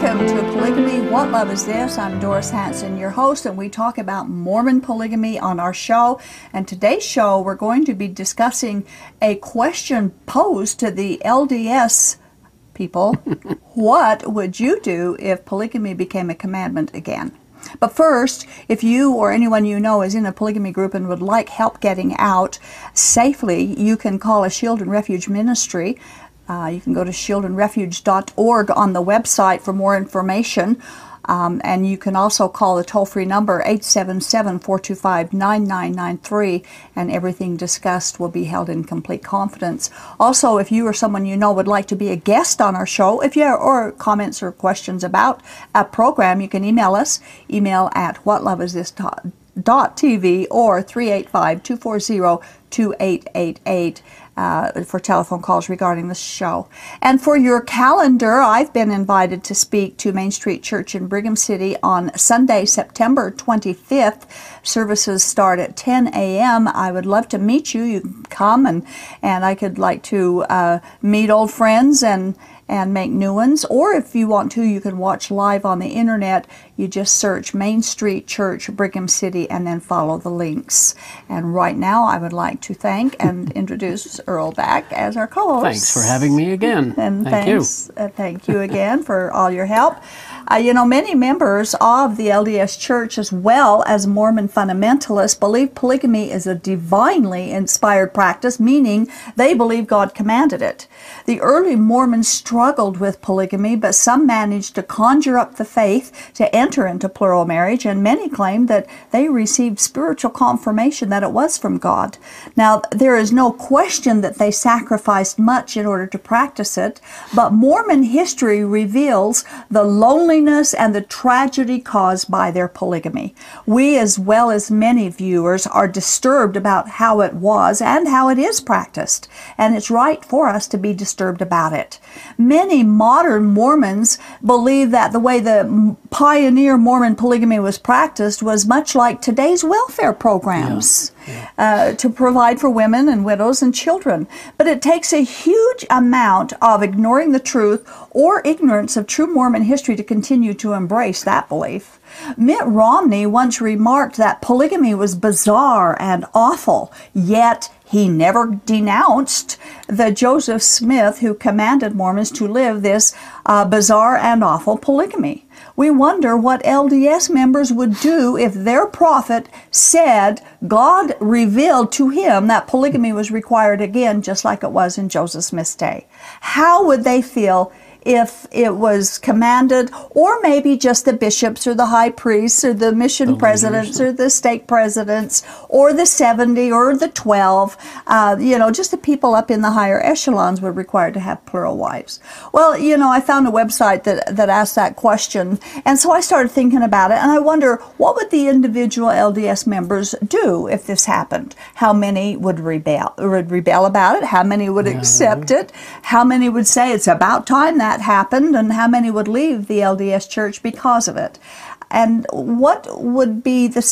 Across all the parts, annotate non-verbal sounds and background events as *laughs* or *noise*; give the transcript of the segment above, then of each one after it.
Welcome to Polygamy What Love Is This? I'm Doris Hanson, your host, and we talk about Mormon polygamy on our show. And today's show, we're going to be discussing a question posed to the LDS people *laughs* What would you do if polygamy became a commandment again? But first, if you or anyone you know is in a polygamy group and would like help getting out safely, you can call a Shield and Refuge Ministry. Uh, you can go to shieldandrefuge.org on the website for more information. Um, and you can also call the toll free number 877 425 9993, and everything discussed will be held in complete confidence. Also, if you or someone you know would like to be a guest on our show, if you have or comments or questions about a program, you can email us. Email at whatloveisthis.tv or 385 240 2888 uh, for telephone calls regarding the show. And for your calendar, I've been invited to speak to Main Street Church in Brigham City on Sunday, September 25th. Services start at 10 a.m. I would love to meet you. You can come and, and I could like to uh, meet old friends and and make new ones. Or if you want to, you can watch live on the internet. You just search Main Street Church, Brigham City, and then follow the links. And right now, I would like to thank and *laughs* introduce Earl back as our co host. Thanks for having me again. *laughs* And thank thanks, you. Uh, thank you again for all your help. Uh, you know, many members of the LDS Church, as well as Mormon fundamentalists, believe polygamy is a divinely inspired practice, meaning they believe God commanded it. The early Mormons struggled with polygamy, but some managed to conjure up the faith to enter into plural marriage, and many claimed that they received spiritual confirmation that it was from God. Now, there is no question that they sacrificed much in order to practice it, but Mormon history reveals the loneliness and the tragedy caused by their polygamy. We, as well as many viewers, are disturbed about how it was and how it is practiced, and it's right for us to be disturbed about it. Many modern Mormons believe that the way the pioneer Mormon polygamy was practiced was much like today's welfare programs. Yeah. Yeah. Uh, to provide for women and widows and children. But it takes a huge amount of ignoring the truth or ignorance of true Mormon history to continue to embrace that belief. Mitt Romney once remarked that polygamy was bizarre and awful, yet he never denounced the Joseph Smith who commanded Mormons to live this uh, bizarre and awful polygamy. We wonder what LDS members would do if their prophet said God revealed to him that polygamy was required again, just like it was in Joseph Smith's day. How would they feel if it was commanded, or maybe just the bishops or the high priests or the mission the presidents or the stake presidents or the 70 or the 12, uh, you know, just the people up in the higher echelons were required to have plural wives. Well, you know, I found a website that, that asked that question, and so I started thinking about it, and I wonder what would the individual LDS members do if this happened? How many would rebel, would rebel about it? How many would accept it? How many would say it's about time that that happened and how many would leave the LDS church because of it. And what would be the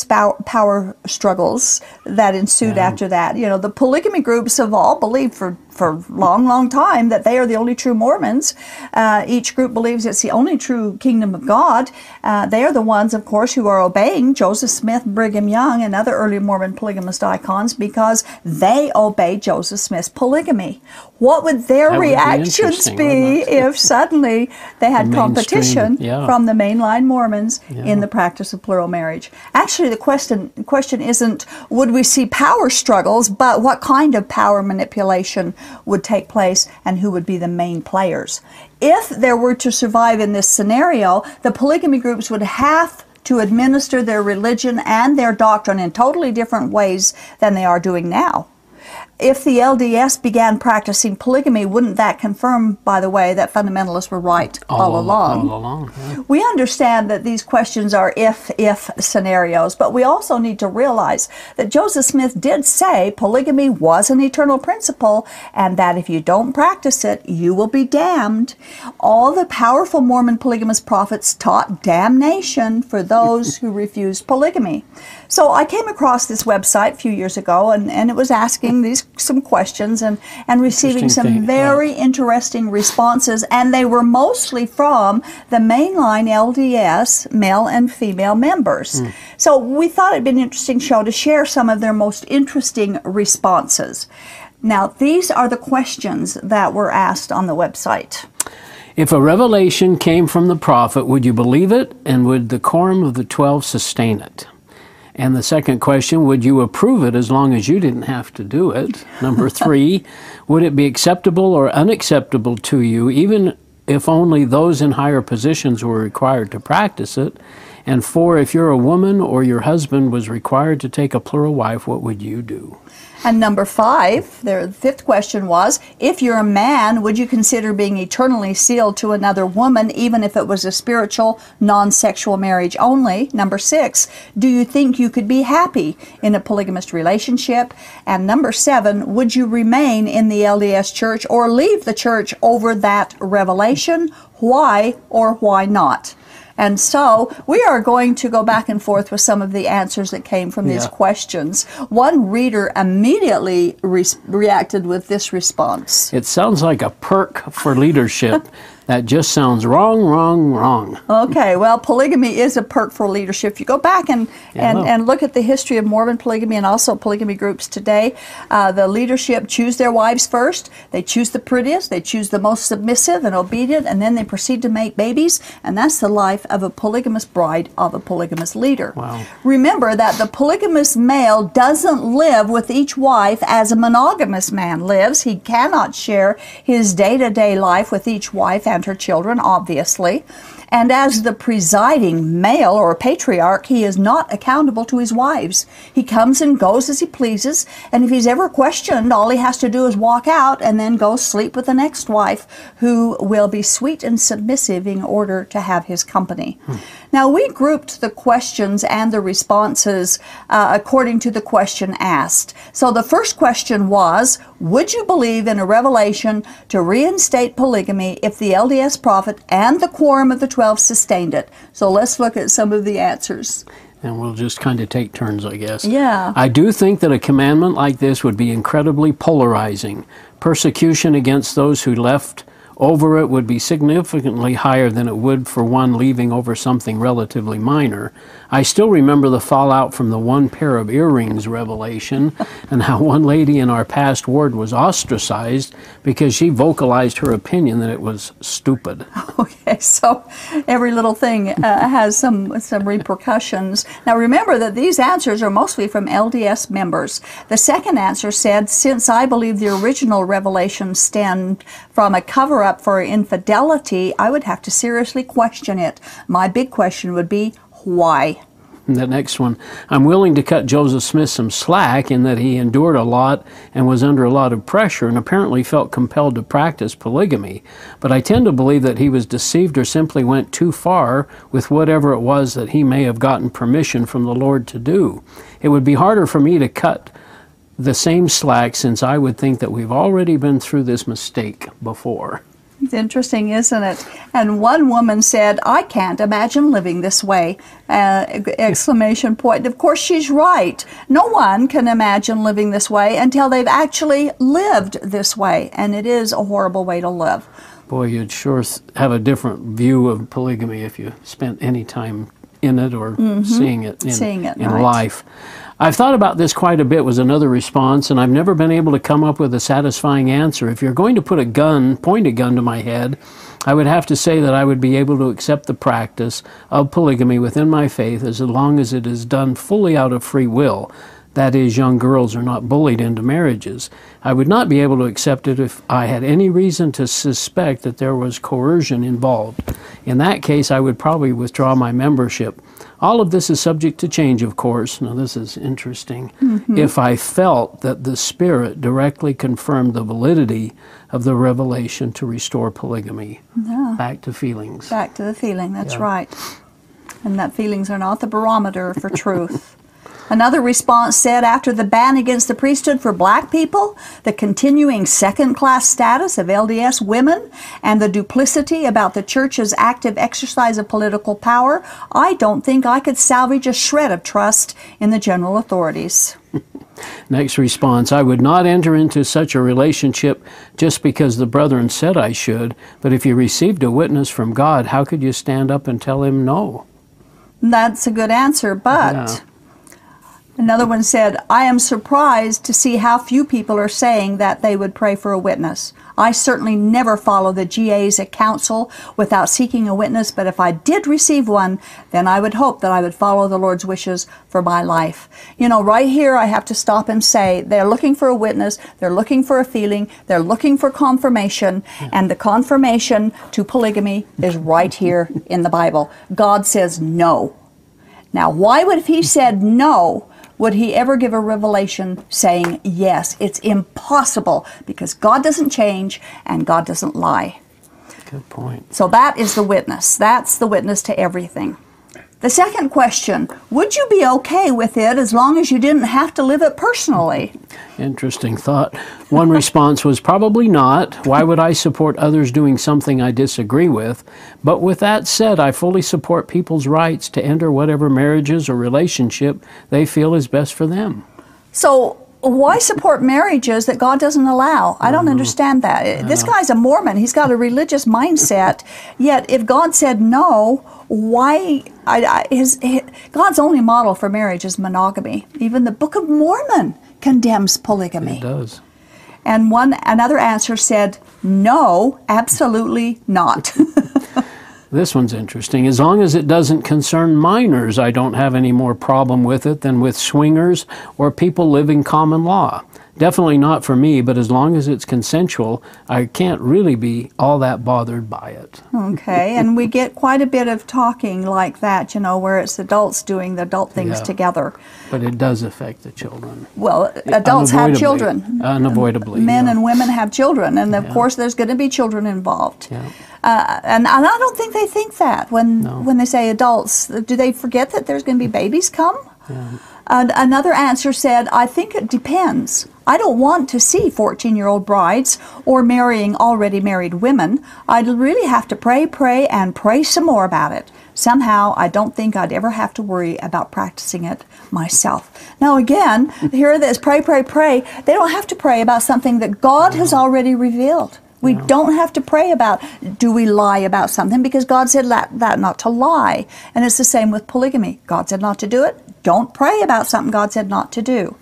power struggles that ensued yeah. after that? You know, the polygamy groups have all believed for for a long, long time that they are the only true Mormons. Uh, each group believes it's the only true kingdom of God. Uh, they are the ones, of course, who are obeying Joseph Smith, Brigham Young, and other early Mormon polygamist icons because they obey Joseph Smith's polygamy. What would their that reactions would be, be if suddenly they had the competition yeah. from the mainline Mormons yeah. in the practice of plural marriage? Actually, the question question isn't would we see power struggles, but what kind of power manipulation would take place and who would be the main players. If there were to survive in this scenario, the polygamy groups would have to administer their religion and their doctrine in totally different ways than they are doing now. If the LDS began practicing polygamy, wouldn't that confirm, by the way, that fundamentalists were right all, all along? All along. Yeah. We understand that these questions are if if scenarios, but we also need to realize that Joseph Smith did say polygamy was an eternal principle and that if you don't practice it, you will be damned. All the powerful Mormon polygamous prophets taught damnation for those who refused polygamy. So I came across this website a few years ago and, and it was asking these some questions and, and receiving some thing, very interesting responses and they were mostly from the mainline LDS male and female members. Hmm. So we thought it'd be an interesting show to share some of their most interesting responses. Now, these are the questions that were asked on the website. If a revelation came from the prophet, would you believe it? And would the quorum of the twelve sustain it? And the second question, would you approve it as long as you didn't have to do it? Number *laughs* three, would it be acceptable or unacceptable to you, even if only those in higher positions were required to practice it? And four, if you're a woman or your husband was required to take a plural wife, what would you do? And number five, their fifth question was if you're a man, would you consider being eternally sealed to another woman, even if it was a spiritual, non sexual marriage only? Number six, do you think you could be happy in a polygamist relationship? And number seven, would you remain in the LDS church or leave the church over that revelation? Why or why not? And so we are going to go back and forth with some of the answers that came from these Yeah. questions. One reader immediately re- reacted with this response. It sounds like a perk for leadership. *laughs* that just sounds wrong, wrong, wrong. Okay, well, polygamy is a perk for leadership. If you go back and, Yeah, and, and look at the history of Mormon polygamy and also polygamy groups today, uh, the leadership choose their wives first. They choose the prettiest, they choose the most submissive and obedient, and then they proceed to make babies. And that's the life of a polygamous bride of a polygamous leader. Wow. Remember that the polygamous male doesn't live with each wife as a monogamous man lives. He cannot share his day to day life with each wife and her children, obviously. And as the presiding male or patriarch, he is not accountable to his wives. He comes and goes as he pleases, and if he's ever questioned, all he has to do is walk out and then go sleep with the next wife, who will be sweet and submissive in order to have his company. Now, we grouped the questions and the responses uh, according to the question asked. So the first question was Would you believe in a revelation to reinstate polygamy if the LDS prophet and the quorum of the Twelve sustained it? So let's look at some of the answers. And we'll just kind of take turns, I guess. Yeah. I do think that a commandment like this would be incredibly polarizing. Persecution against those who left over it would be significantly higher than it would for one leaving over something relatively minor. I still remember the fallout from the one pair of earrings revelation *laughs* and how one lady in our past ward was ostracized because she vocalized her opinion that it was stupid. *laughs* Okay, so every little thing uh, has some some repercussions. Now remember that these answers are mostly from LDS members. The second answer said, "Since I believe the original revelation stemmed from a cover-up for infidelity, I would have to seriously question it. My big question would be why." The next one, I'm willing to cut Joseph Smith some slack in that he endured a lot and was under a lot of pressure and apparently felt compelled to practice polygamy. But I tend to believe that he was deceived or simply went too far with whatever it was that he may have gotten permission from the Lord to do. It would be harder for me to cut the same slack since I would think that we've already been through this mistake before. It's interesting, isn't it? And one woman said, "I can't imagine living this way!" Uh, exclamation point. Of course, she's right. No one can imagine living this way until they've actually lived this way, and it is a horrible way to live. Boy, you'd sure have a different view of polygamy if you spent any time in it or seeing it in, Mm-hmm. Seeing it, in right. life. I've thought about this quite a bit, was another response, and I've never been able to come up with a satisfying answer. If you're going to put a gun, point a gun to my head, I would have to say that I would be able to accept the practice of polygamy within my faith as long as it is done fully out of free will. That is, young girls are not bullied into marriages. I would not be able to accept it if I had any reason to suspect that there was coercion involved. In that case, I would probably withdraw my membership. All of this is subject to change, of course. Now, this is interesting. Mm-hmm. If I felt that the Spirit directly confirmed the validity of the revelation to restore polygamy. Back to feelings. Back to the feeling, that's Yeah. right. And that feelings are not the barometer for *laughs* truth. Another response said after the ban against the priesthood for black people, the continuing second class status of LDS women, and the duplicity about the church's active exercise of political power, I don't think I could salvage a shred of trust in the general authorities. *laughs* Next response I would not enter into such a relationship just because the brethren said I should, but if you received a witness from God, how could you stand up and tell him no? That's a good answer, but Yeah. Another one said, I am surprised to see how few people are saying that they would pray for a witness. I certainly never follow the GAs at council without seeking a witness, but if I did receive one, then I would hope that I would follow the Lord's wishes for my life. You know, right here I have to stop and say they're looking for a witness, they're looking for a feeling, they're looking for confirmation, and the confirmation to polygamy is right here in the Bible. God says no. Now, why would if he said no, would he ever give a revelation saying yes? It's impossible because God doesn't change and God doesn't lie. Good point. So that is the witness. That's the witness to everything. The second question Would you be okay with it as long as you didn't have to live it personally? Interesting thought. One response was probably not. Why would I support others doing something I disagree with? But with that said, I fully support people's rights to enter whatever marriages or relationship they feel is best for them. So, why support marriages that God doesn't allow? I don't mm-hmm. understand that. This guy's a Mormon. He's got a religious mindset. Yet, if God said no, why? I, I, his, his God's only model for marriage is monogamy. Even the Book of Mormon condemns polygamy. It does. And one another answer said, "No, absolutely not." *laughs* This one's interesting. As long as it doesn't concern minors, I don't have any more problem with it than with swingers or people living common law. Definitely not for me, but as long as it's consensual, I can't really be all that bothered by it. okay, and we get quite a bit of talking like that, you know, where it's adults doing the adult things Yeah. together. But it does affect the children. Well, adults have children. Unavoidably. Men yeah. and women have children, and of course, there's going to be children involved. Yeah. Uh, and, and I don't think they think that when No. when they say adults. Do they forget that there's going to be babies come? Yeah. And another answer said, "I think it depends. I don't want to see 14-year-old brides or marrying already married women. I'd really have to pray, pray, and pray some more about it." Somehow, I don't think I'd ever have to worry about practicing it myself. Now, again, here it is pray, pray, pray. They don't have to pray about something that God has already revealed. We don't have to pray about do we lie about something because God said that, that not to lie. And it's the same with polygamy. God said not to do it. Don't pray about something God said not to do.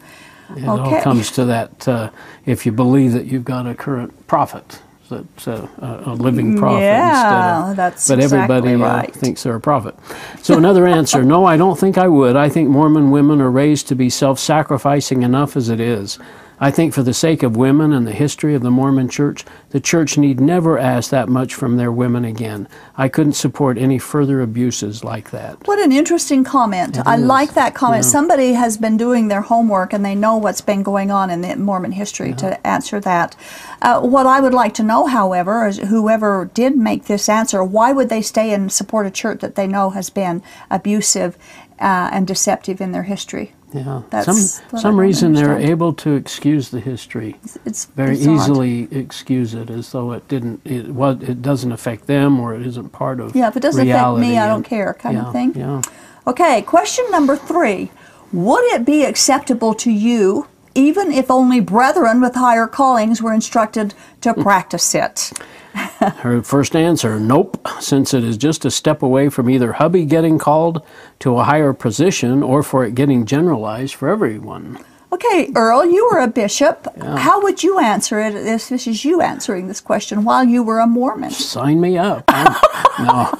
It all comes to that uh, if you believe that you've got a current prophet, that's a, a, a living prophet Yeah, instead of. that's but everybody exactly uh, right. thinks they're a prophet. So another answer: No, I don't think I would. I think Mormon women are raised to be self-sacrificing enough as it is. I think for the sake of women and the history of the Mormon Church, the church need never ask that much from their women again. I couldn't support any further abuses like that. What an interesting comment. I is, like that comment. yeah. Somebody has been doing their homework and they know what's been going on in the Mormon history to answer that. Uh, what I would like to know, however, is whoever did make this answer, why would they stay and support a church that they know has been abusive uh, and deceptive in their history? Yeah, That's some some reason they're able to excuse the history. It's very bizarre. easily excuse it as though it didn't it what it doesn't affect them or it isn't part of Yeah, if it doesn't affect me, I don't care, kind yeah, of thing. Yeah. Okay, question number three. Would it be acceptable to you, even if only brethren with higher callings were instructed to practice it? *laughs* Her first answer, nope, since it is just a step away from either hubby getting called to a higher position or for it getting generalized for everyone. Okay, Earl, you were a bishop. How would you answer it if this is you answering this question while you were a Mormon? Sign me up. No. *laughs*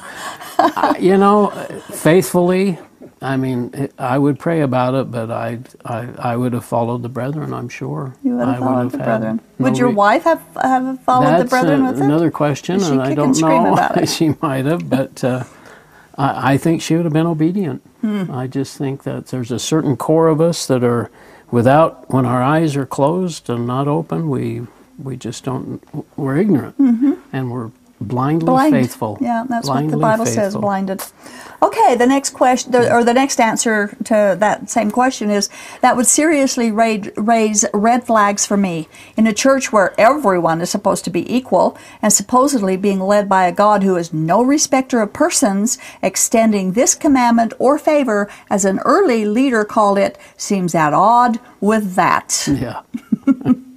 I- you know, faithfully, I mean, I would pray about it, but I, I, I would have followed the brethren. I'm sure. You would have I followed the brethren. no Would your re- wife have have followed That's the brethren a- with it? That's another question, and I don't and know. *laughs* she might have, but uh, I, I think she would have been obedient. Hmm. I just think that there's a certain core of us that are without when our eyes are closed and not open, we we just don't. We're ignorant, and we're blindly. Blind. faithful. Yeah, that's what the Blindly Bible says, blinded. Okay, the next question, the, or the next answer to that same question is that would seriously raise, raise red flags for me. In a church where everyone is supposed to be equal and supposedly being led by a God who is no respecter of persons, extending this commandment or favor, as an early leader called it, seems at odd with that. Yeah. *laughs* *laughs*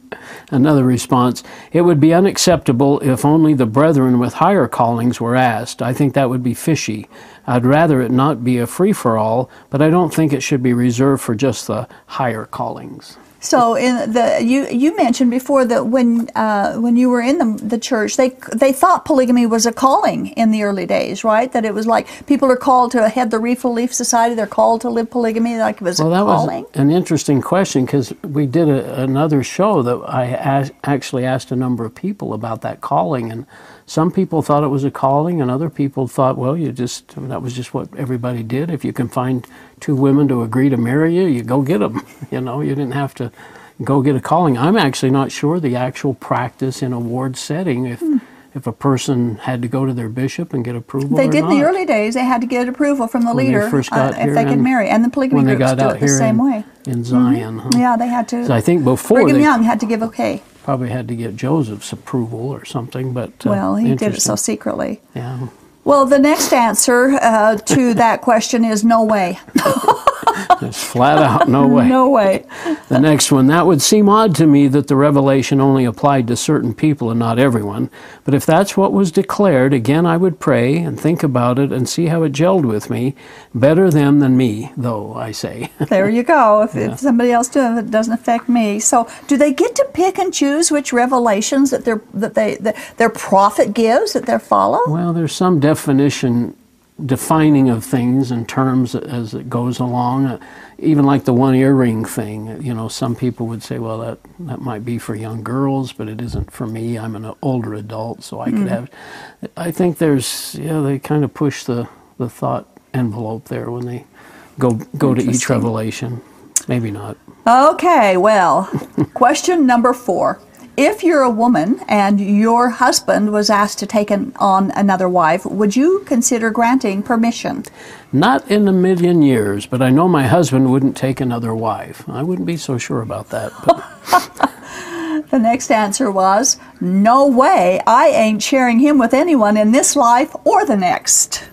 Another response It would be unacceptable if only the brethren with higher callings were asked. I think that would be fishy. I'd rather it not be a free for all, but I don't think it should be reserved for just the higher callings. So in the you you mentioned before that when uh, when you were in the, the church they they thought polygamy was a calling in the early days right? That it was like people are called to head the Reef Relief Society. They're called to live polygamy. Like it was Well, a that calling. was an interesting question because we did a, another show that I actually asked a number of people about that calling, and some people thought it was a calling, and other people thought, well, you just that was just what everybody did. If you can find two women to agree to marry you, you go get them. *laughs* You know, you didn't have to go get a calling. I'm actually not sure the actual practice in a ward setting if. If a person had to go to their bishop and get approval, They did in the early days. They had to get approval from the When leader uh, if they could marry, and the polygamy groups do it the same in, way. in Zion. huh? Yeah, they had to. So I think before Brigham they Young had to give okay. Probably had to get Joseph's approval or something, but uh, Well, he did it so secretly. Yeah, Well, the next answer uh, to that question is no way. *laughs* just flat out no way. No way. The next one, that would seem odd to me that the revelation only applied to certain people and not everyone. But if that's what was declared, again I would pray and think about it and see how it gelled with me. Better them than me, though, I say. *laughs* There you go. If, if somebody else does it, it doesn't affect me. So, do they get to pick and choose which revelations that their that they that their prophet gives that they follow? well, there's some definition, defining of things and terms as it goes along. Uh, even like the one earring thing, you know, some people would say, well, that, that might be for young girls, but it isn't for me. I'm an older adult, so I could have. I think there's, yeah, they kind of push the, the thought envelope there when they go go to each revelation. Maybe not. Okay, well, *laughs* question number four. If you're a woman and your husband was asked to take an, on another wife, would you consider granting permission? Not in a million years, but I know my husband wouldn't take another wife. I wouldn't be so sure about that. *laughs* The next answer was, No way, I ain't sharing him with anyone in this life or the next.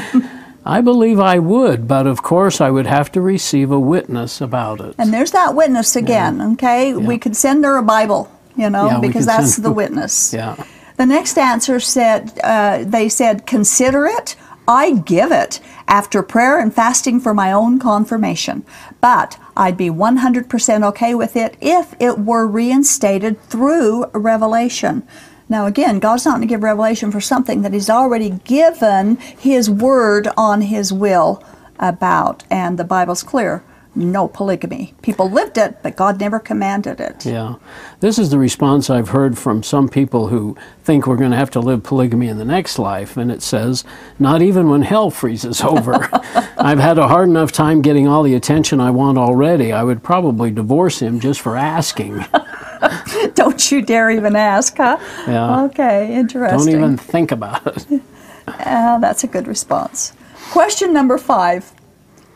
*laughs* I believe I would, but of course I would have to receive a witness about it. And there's that witness again, okay? We could send her a Bible, you know, Yeah, because that's send- the witness. *laughs* Yeah. The next answer said, uh, they said, consider it. I give it after prayer and fasting for my own confirmation. But I'd be 100% okay with it if it were reinstated through revelation. Now, again, God's not going to give revelation for something that He's already given His word on His will about. And the Bible's clear no polygamy. People lived it, but God never commanded it. Yeah. This is the response I've heard from some people who think we're going to have to live polygamy in the next life. And it says, not even when hell freezes over. *laughs* I've had a hard enough time getting all the attention I want already. I would probably divorce him just for asking. *laughs* Don't you dare even ask, huh? Yeah. Okay, interesting. Don't even think about it. *laughs* Uh, that's a good response. Question number five.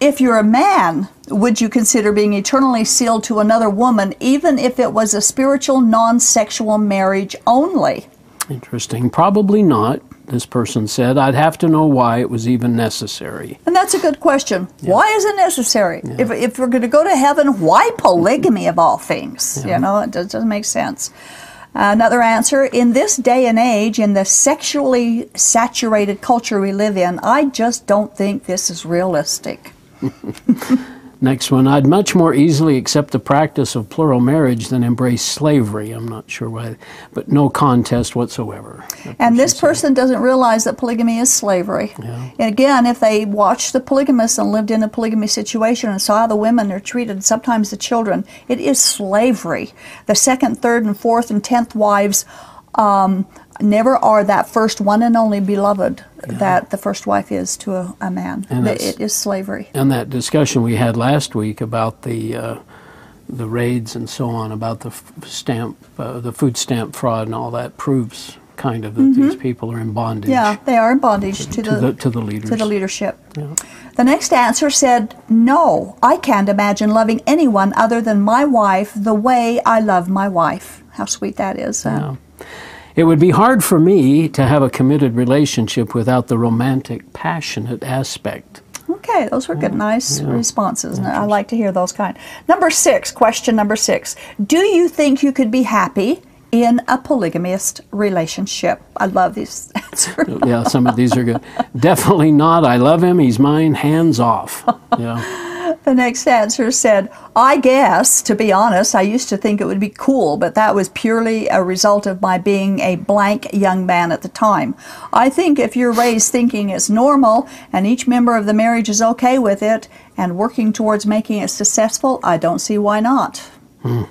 If you're a man, would you consider being eternally sealed to another woman, even if it was a spiritual, non sexual marriage only? Interesting. Probably not, this person said. I'd have to know why it was even necessary. And that's a good question. Why is it necessary? If, if we're going to go to heaven, why polygamy of all things? You know, it does- doesn't make sense. Another answer in this day and age, in the sexually saturated culture we live in, I just don't think this is realistic. *laughs* Next one, I'd much more easily accept the practice of plural marriage than embrace slavery. I'm not sure why, but no contest whatsoever. And this person doesn't realize that polygamy is slavery. Yeah. And again, if they watched the polygamists and lived in a polygamy situation and saw the women are treated, sometimes the children, it is slavery. The second, third, and fourth, and tenth wives um, never are that first one and only beloved that the first wife is to a, a man. And That it's- slavery. And that discussion we had last week about the uh, the raids and so on, about the f- stamp, uh, the food stamp fraud and all that proves kind of that these people are in bondage Mm-hmm. Yeah, they are in bondage to, to the, the to the leaders. to the leadership. Yeah. The next answer said, No, I can't imagine loving anyone other than my wife the way I love my wife. How sweet that is. Yeah. It would be hard for me to have a committed relationship without the romantic, passionate aspect. Okay, those were good, nice responses. and I like to hear those kind. Number six, question number six. Do you think you could be happy in a polygamist relationship? I love these *laughs* answers. *laughs* Yeah, some of these are good. Definitely not. I love him. He's mine. Hands off. Yeah. The next answer said, I guess, to be honest, I used to think it would be cool, but that was purely a result of my being a blank young man at the time. I think if you're raised thinking it's normal and each member of the marriage is okay with it and working towards making it successful, I don't see why not. Hmm.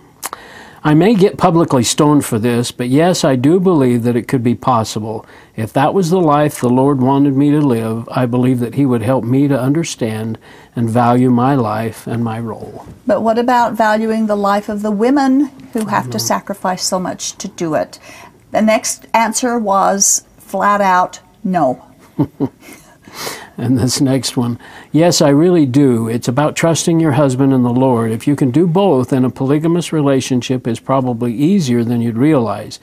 I may get publicly stoned for this, but yes, I do believe that it could be possible. If that was the life the Lord wanted me to live, I believe that He would help me to understand and value my life and my role. But what about valuing the life of the women who have to mm-hmm. sacrifice so much to do it? The next answer was flat out no. *laughs* And this next one, yes, I really do. It's about trusting your husband and the Lord. If you can do both, then a polygamous relationship is probably easier than you'd realize.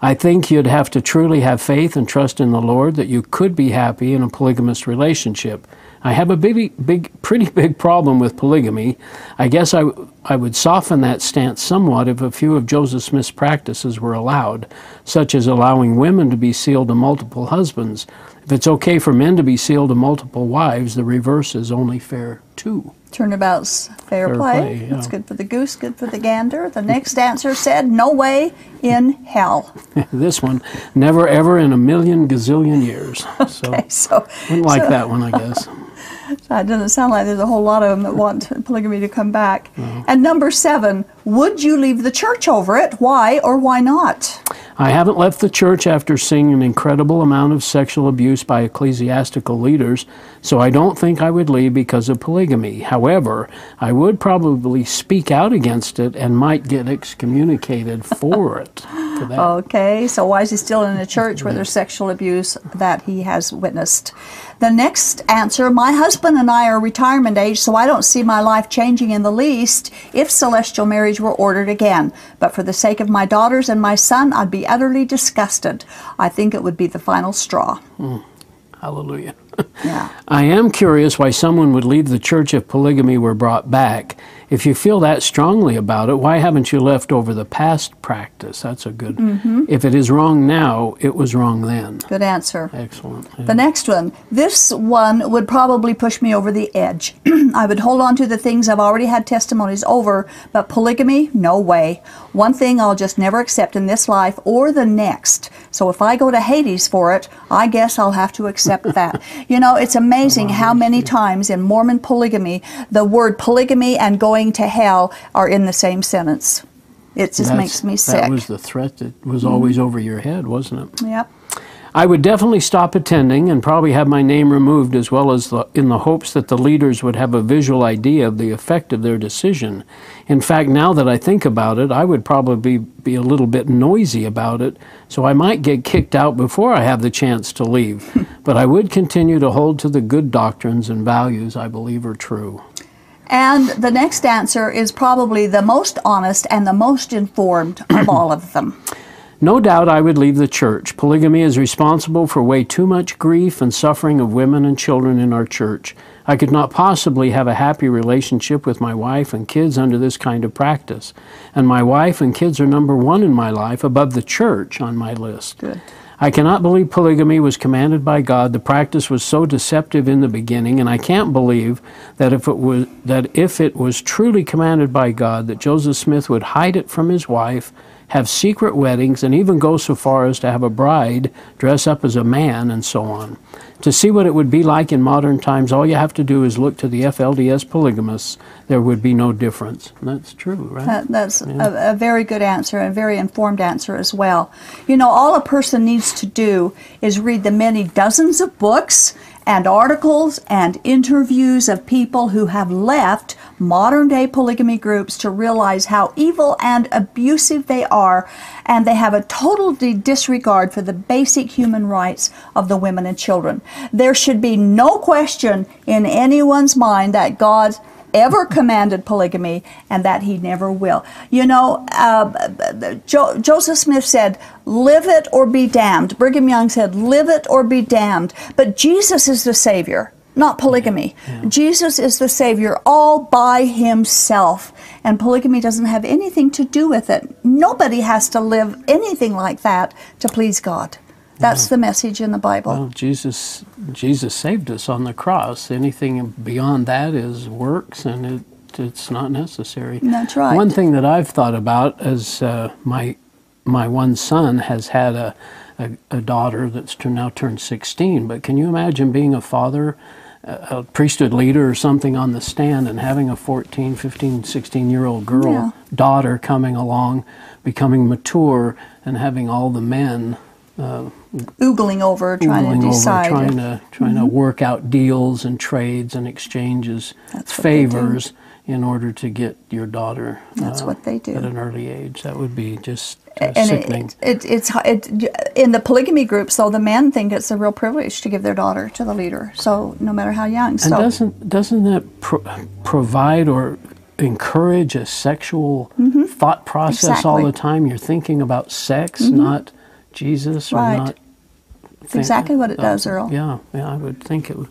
I think you'd have to truly have faith and trust in the Lord that you could be happy in a polygamous relationship. I have a big, big, pretty big problem with polygamy. I guess I, I would soften that stance somewhat if a few of Joseph Smith's practices were allowed, such as allowing women to be sealed to multiple husbands. If it's okay for men to be sealed to multiple wives, the reverse is only fair too. Turnabout's fair, Fair play. play, yeah. It's good for the goose, good for the gander. The next answer said, no way in hell. *laughs* this one, never ever in a million gazillion years. *laughs* So, Okay, so wouldn't like so that one, I guess. *laughs* that doesn't sound like there's a whole lot of them that want polygamy to come back. And number seven, would you leave the church over it? Why or why not? I haven't left the church after seeing an incredible amount of sexual abuse by ecclesiastical leaders, so I don't think I would leave because of polygamy. However, I would probably speak out against it and might get excommunicated for *laughs* it. For. Okay, so why is he still in a church where there's sexual abuse that he has witnessed? The next answer My husband and I are retirement age, so I don't see my life changing in the least if celestial marriage were ordered again. But for the sake of my daughters and my son, I'd be utterly disgusted. I think it would be the final straw. Hmm. Hallelujah. Yeah. *laughs* I am curious why someone would leave the church if polygamy were brought back. If you feel that strongly about it, why haven't you left over the past practice? That's a good. Mm-hmm. If it is wrong now, it was wrong then. Good answer. Excellent. The next one. This one would probably push me over the edge. *clears throat* I would hold on to the things I've already had testimonies over, but polygamy, no way. One thing I'll just never accept in this life or the next. So if I go to Hades for it, I guess I'll have to accept that. *laughs* You know, it's amazing how many times in Mormon polygamy the word polygamy and going to hell are in the same sentence. It just That's- makes me sick. That was the threat that was always over your head, wasn't it? yep. I would definitely stop attending and probably have my name removed as well as the, in the hopes that the leaders would have a visual idea of the effect of their decision. In fact, now that I think about it, I would probably be a little bit noisy about it, so I might get kicked out before I have the chance to leave. *laughs* but I would continue to hold to the good doctrines and values I believe are true. And the next answer is probably the most honest and the most informed of *clears throat* all of them. No doubt I would leave the church. Polygamy is responsible for way too much grief and suffering of women and children in our church. I could not possibly have a happy relationship with my wife and kids under this kind of practice. And my wife and kids are number one in my life, above the church on my list. Good. I cannot believe polygamy was commanded by God. The practice was so deceptive in the beginning, and I can't believe that if it was that if it was truly commanded by God, that Joseph Smith would hide it from his wife have secret weddings, and even go so far as to have a bride dress up as a man and so on. To see what it would be like in modern times, all you have to do is look to the FLDS polygamists. There would be no difference. That's true, right? That, that's yeah. a, a, very good answer and a very informed answer as well. You know, all a person needs to do is read the many dozens of books and articles and interviews of people who have left modern day polygamy groups to realize how evil and abusive they are, and they have a total disregard for the basic human rights of the women and children. There should be no question in anyone's mind that God ever commanded polygamy and that he never will. You know, uh, jo- Joseph Smith said, live it or be damned. Brigham Young said, live it or be damned. But Jesus is the Savior, not polygamy. Yeah. Jesus is the Savior all by himself. And polygamy doesn't have anything to do with it. Nobody has to live anything like that to please God. That's yeah. the message in the Bible. Well, Jesus, Jesus saved us on the cross. Anything beyond that is works, and it, it's not necessary. That's right. One thing that I've thought about is uh, my my one son has had a, a, a daughter that's now turned 16. But can you imagine being a father? a priesthood leader or something on the stand and having a 14, 15, 16 year old girl yeah. daughter coming along, becoming mature, and having all the men uh, oogling over, trying oogling to decide, over, trying to trying mm-hmm. to work out deals and trades and exchanges, favors in order to get your daughter. That's uh, what they do at an early age. That would be just uh, and sickening. It, it, it's it, in the polygamy groups, though. The men think it's a real privilege to give their daughter to the leader. So no matter how young. And so, doesn't doesn't that pro- provide or encourage a sexual mm-hmm. thought process exactly. all the time? You're thinking about sex, mm-hmm. not Jesus or right. not. That's exactly what it does, Earl. Yeah, yeah, I would think it would.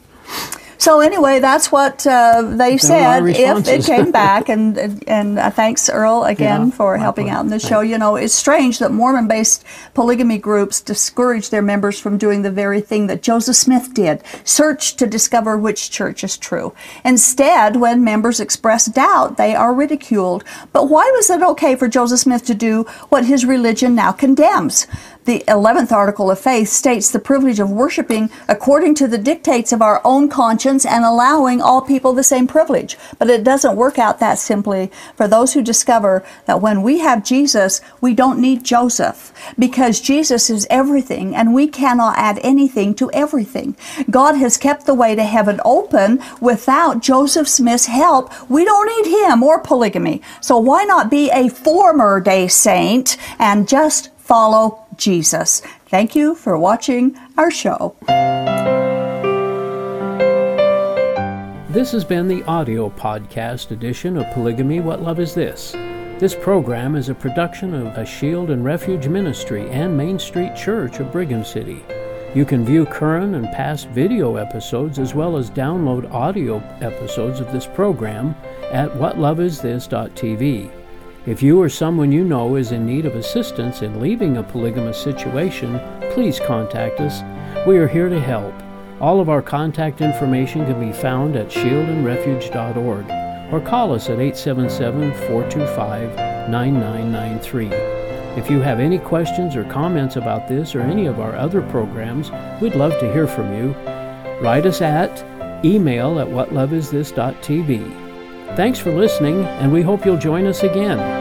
So anyway, that's what uh, they said if it came *laughs* back, and and uh, thanks Earl again yeah, for helping out in the show. You know, it's strange that Mormon-based polygamy groups discourage their members from doing the very thing that Joseph Smith did: search to discover which church is true. Instead, when members express doubt, they are ridiculed. But why was it okay for Joseph Smith to do what his religion now condemns? The 11th article of faith states the privilege of worshiping according to the dictates of our own conscience and allowing all people the same privilege. But it doesn't work out that simply for those who discover that when we have Jesus, we don't need Joseph because Jesus is everything and we cannot add anything to everything. God has kept the way to heaven open without Joseph Smith's help. We don't need him or polygamy. So why not be a former day saint and just follow Jesus. Thank you for watching our show. This has been the audio podcast edition of Polygamy What Love Is This? This program is a production of a Shield and Refuge Ministry and Main Street Church of Brigham City. You can view current and past video episodes as well as download audio episodes of this program at whatloveisthis.tv. If you or someone you know is in need of assistance in leaving a polygamous situation, please contact us. We are here to help. All of our contact information can be found at shieldandrefuge.org or call us at 877 425 9993. If you have any questions or comments about this or any of our other programs, we'd love to hear from you. Write us at email at whatloveisthis.tv. Thanks for listening, and we hope you'll join us again.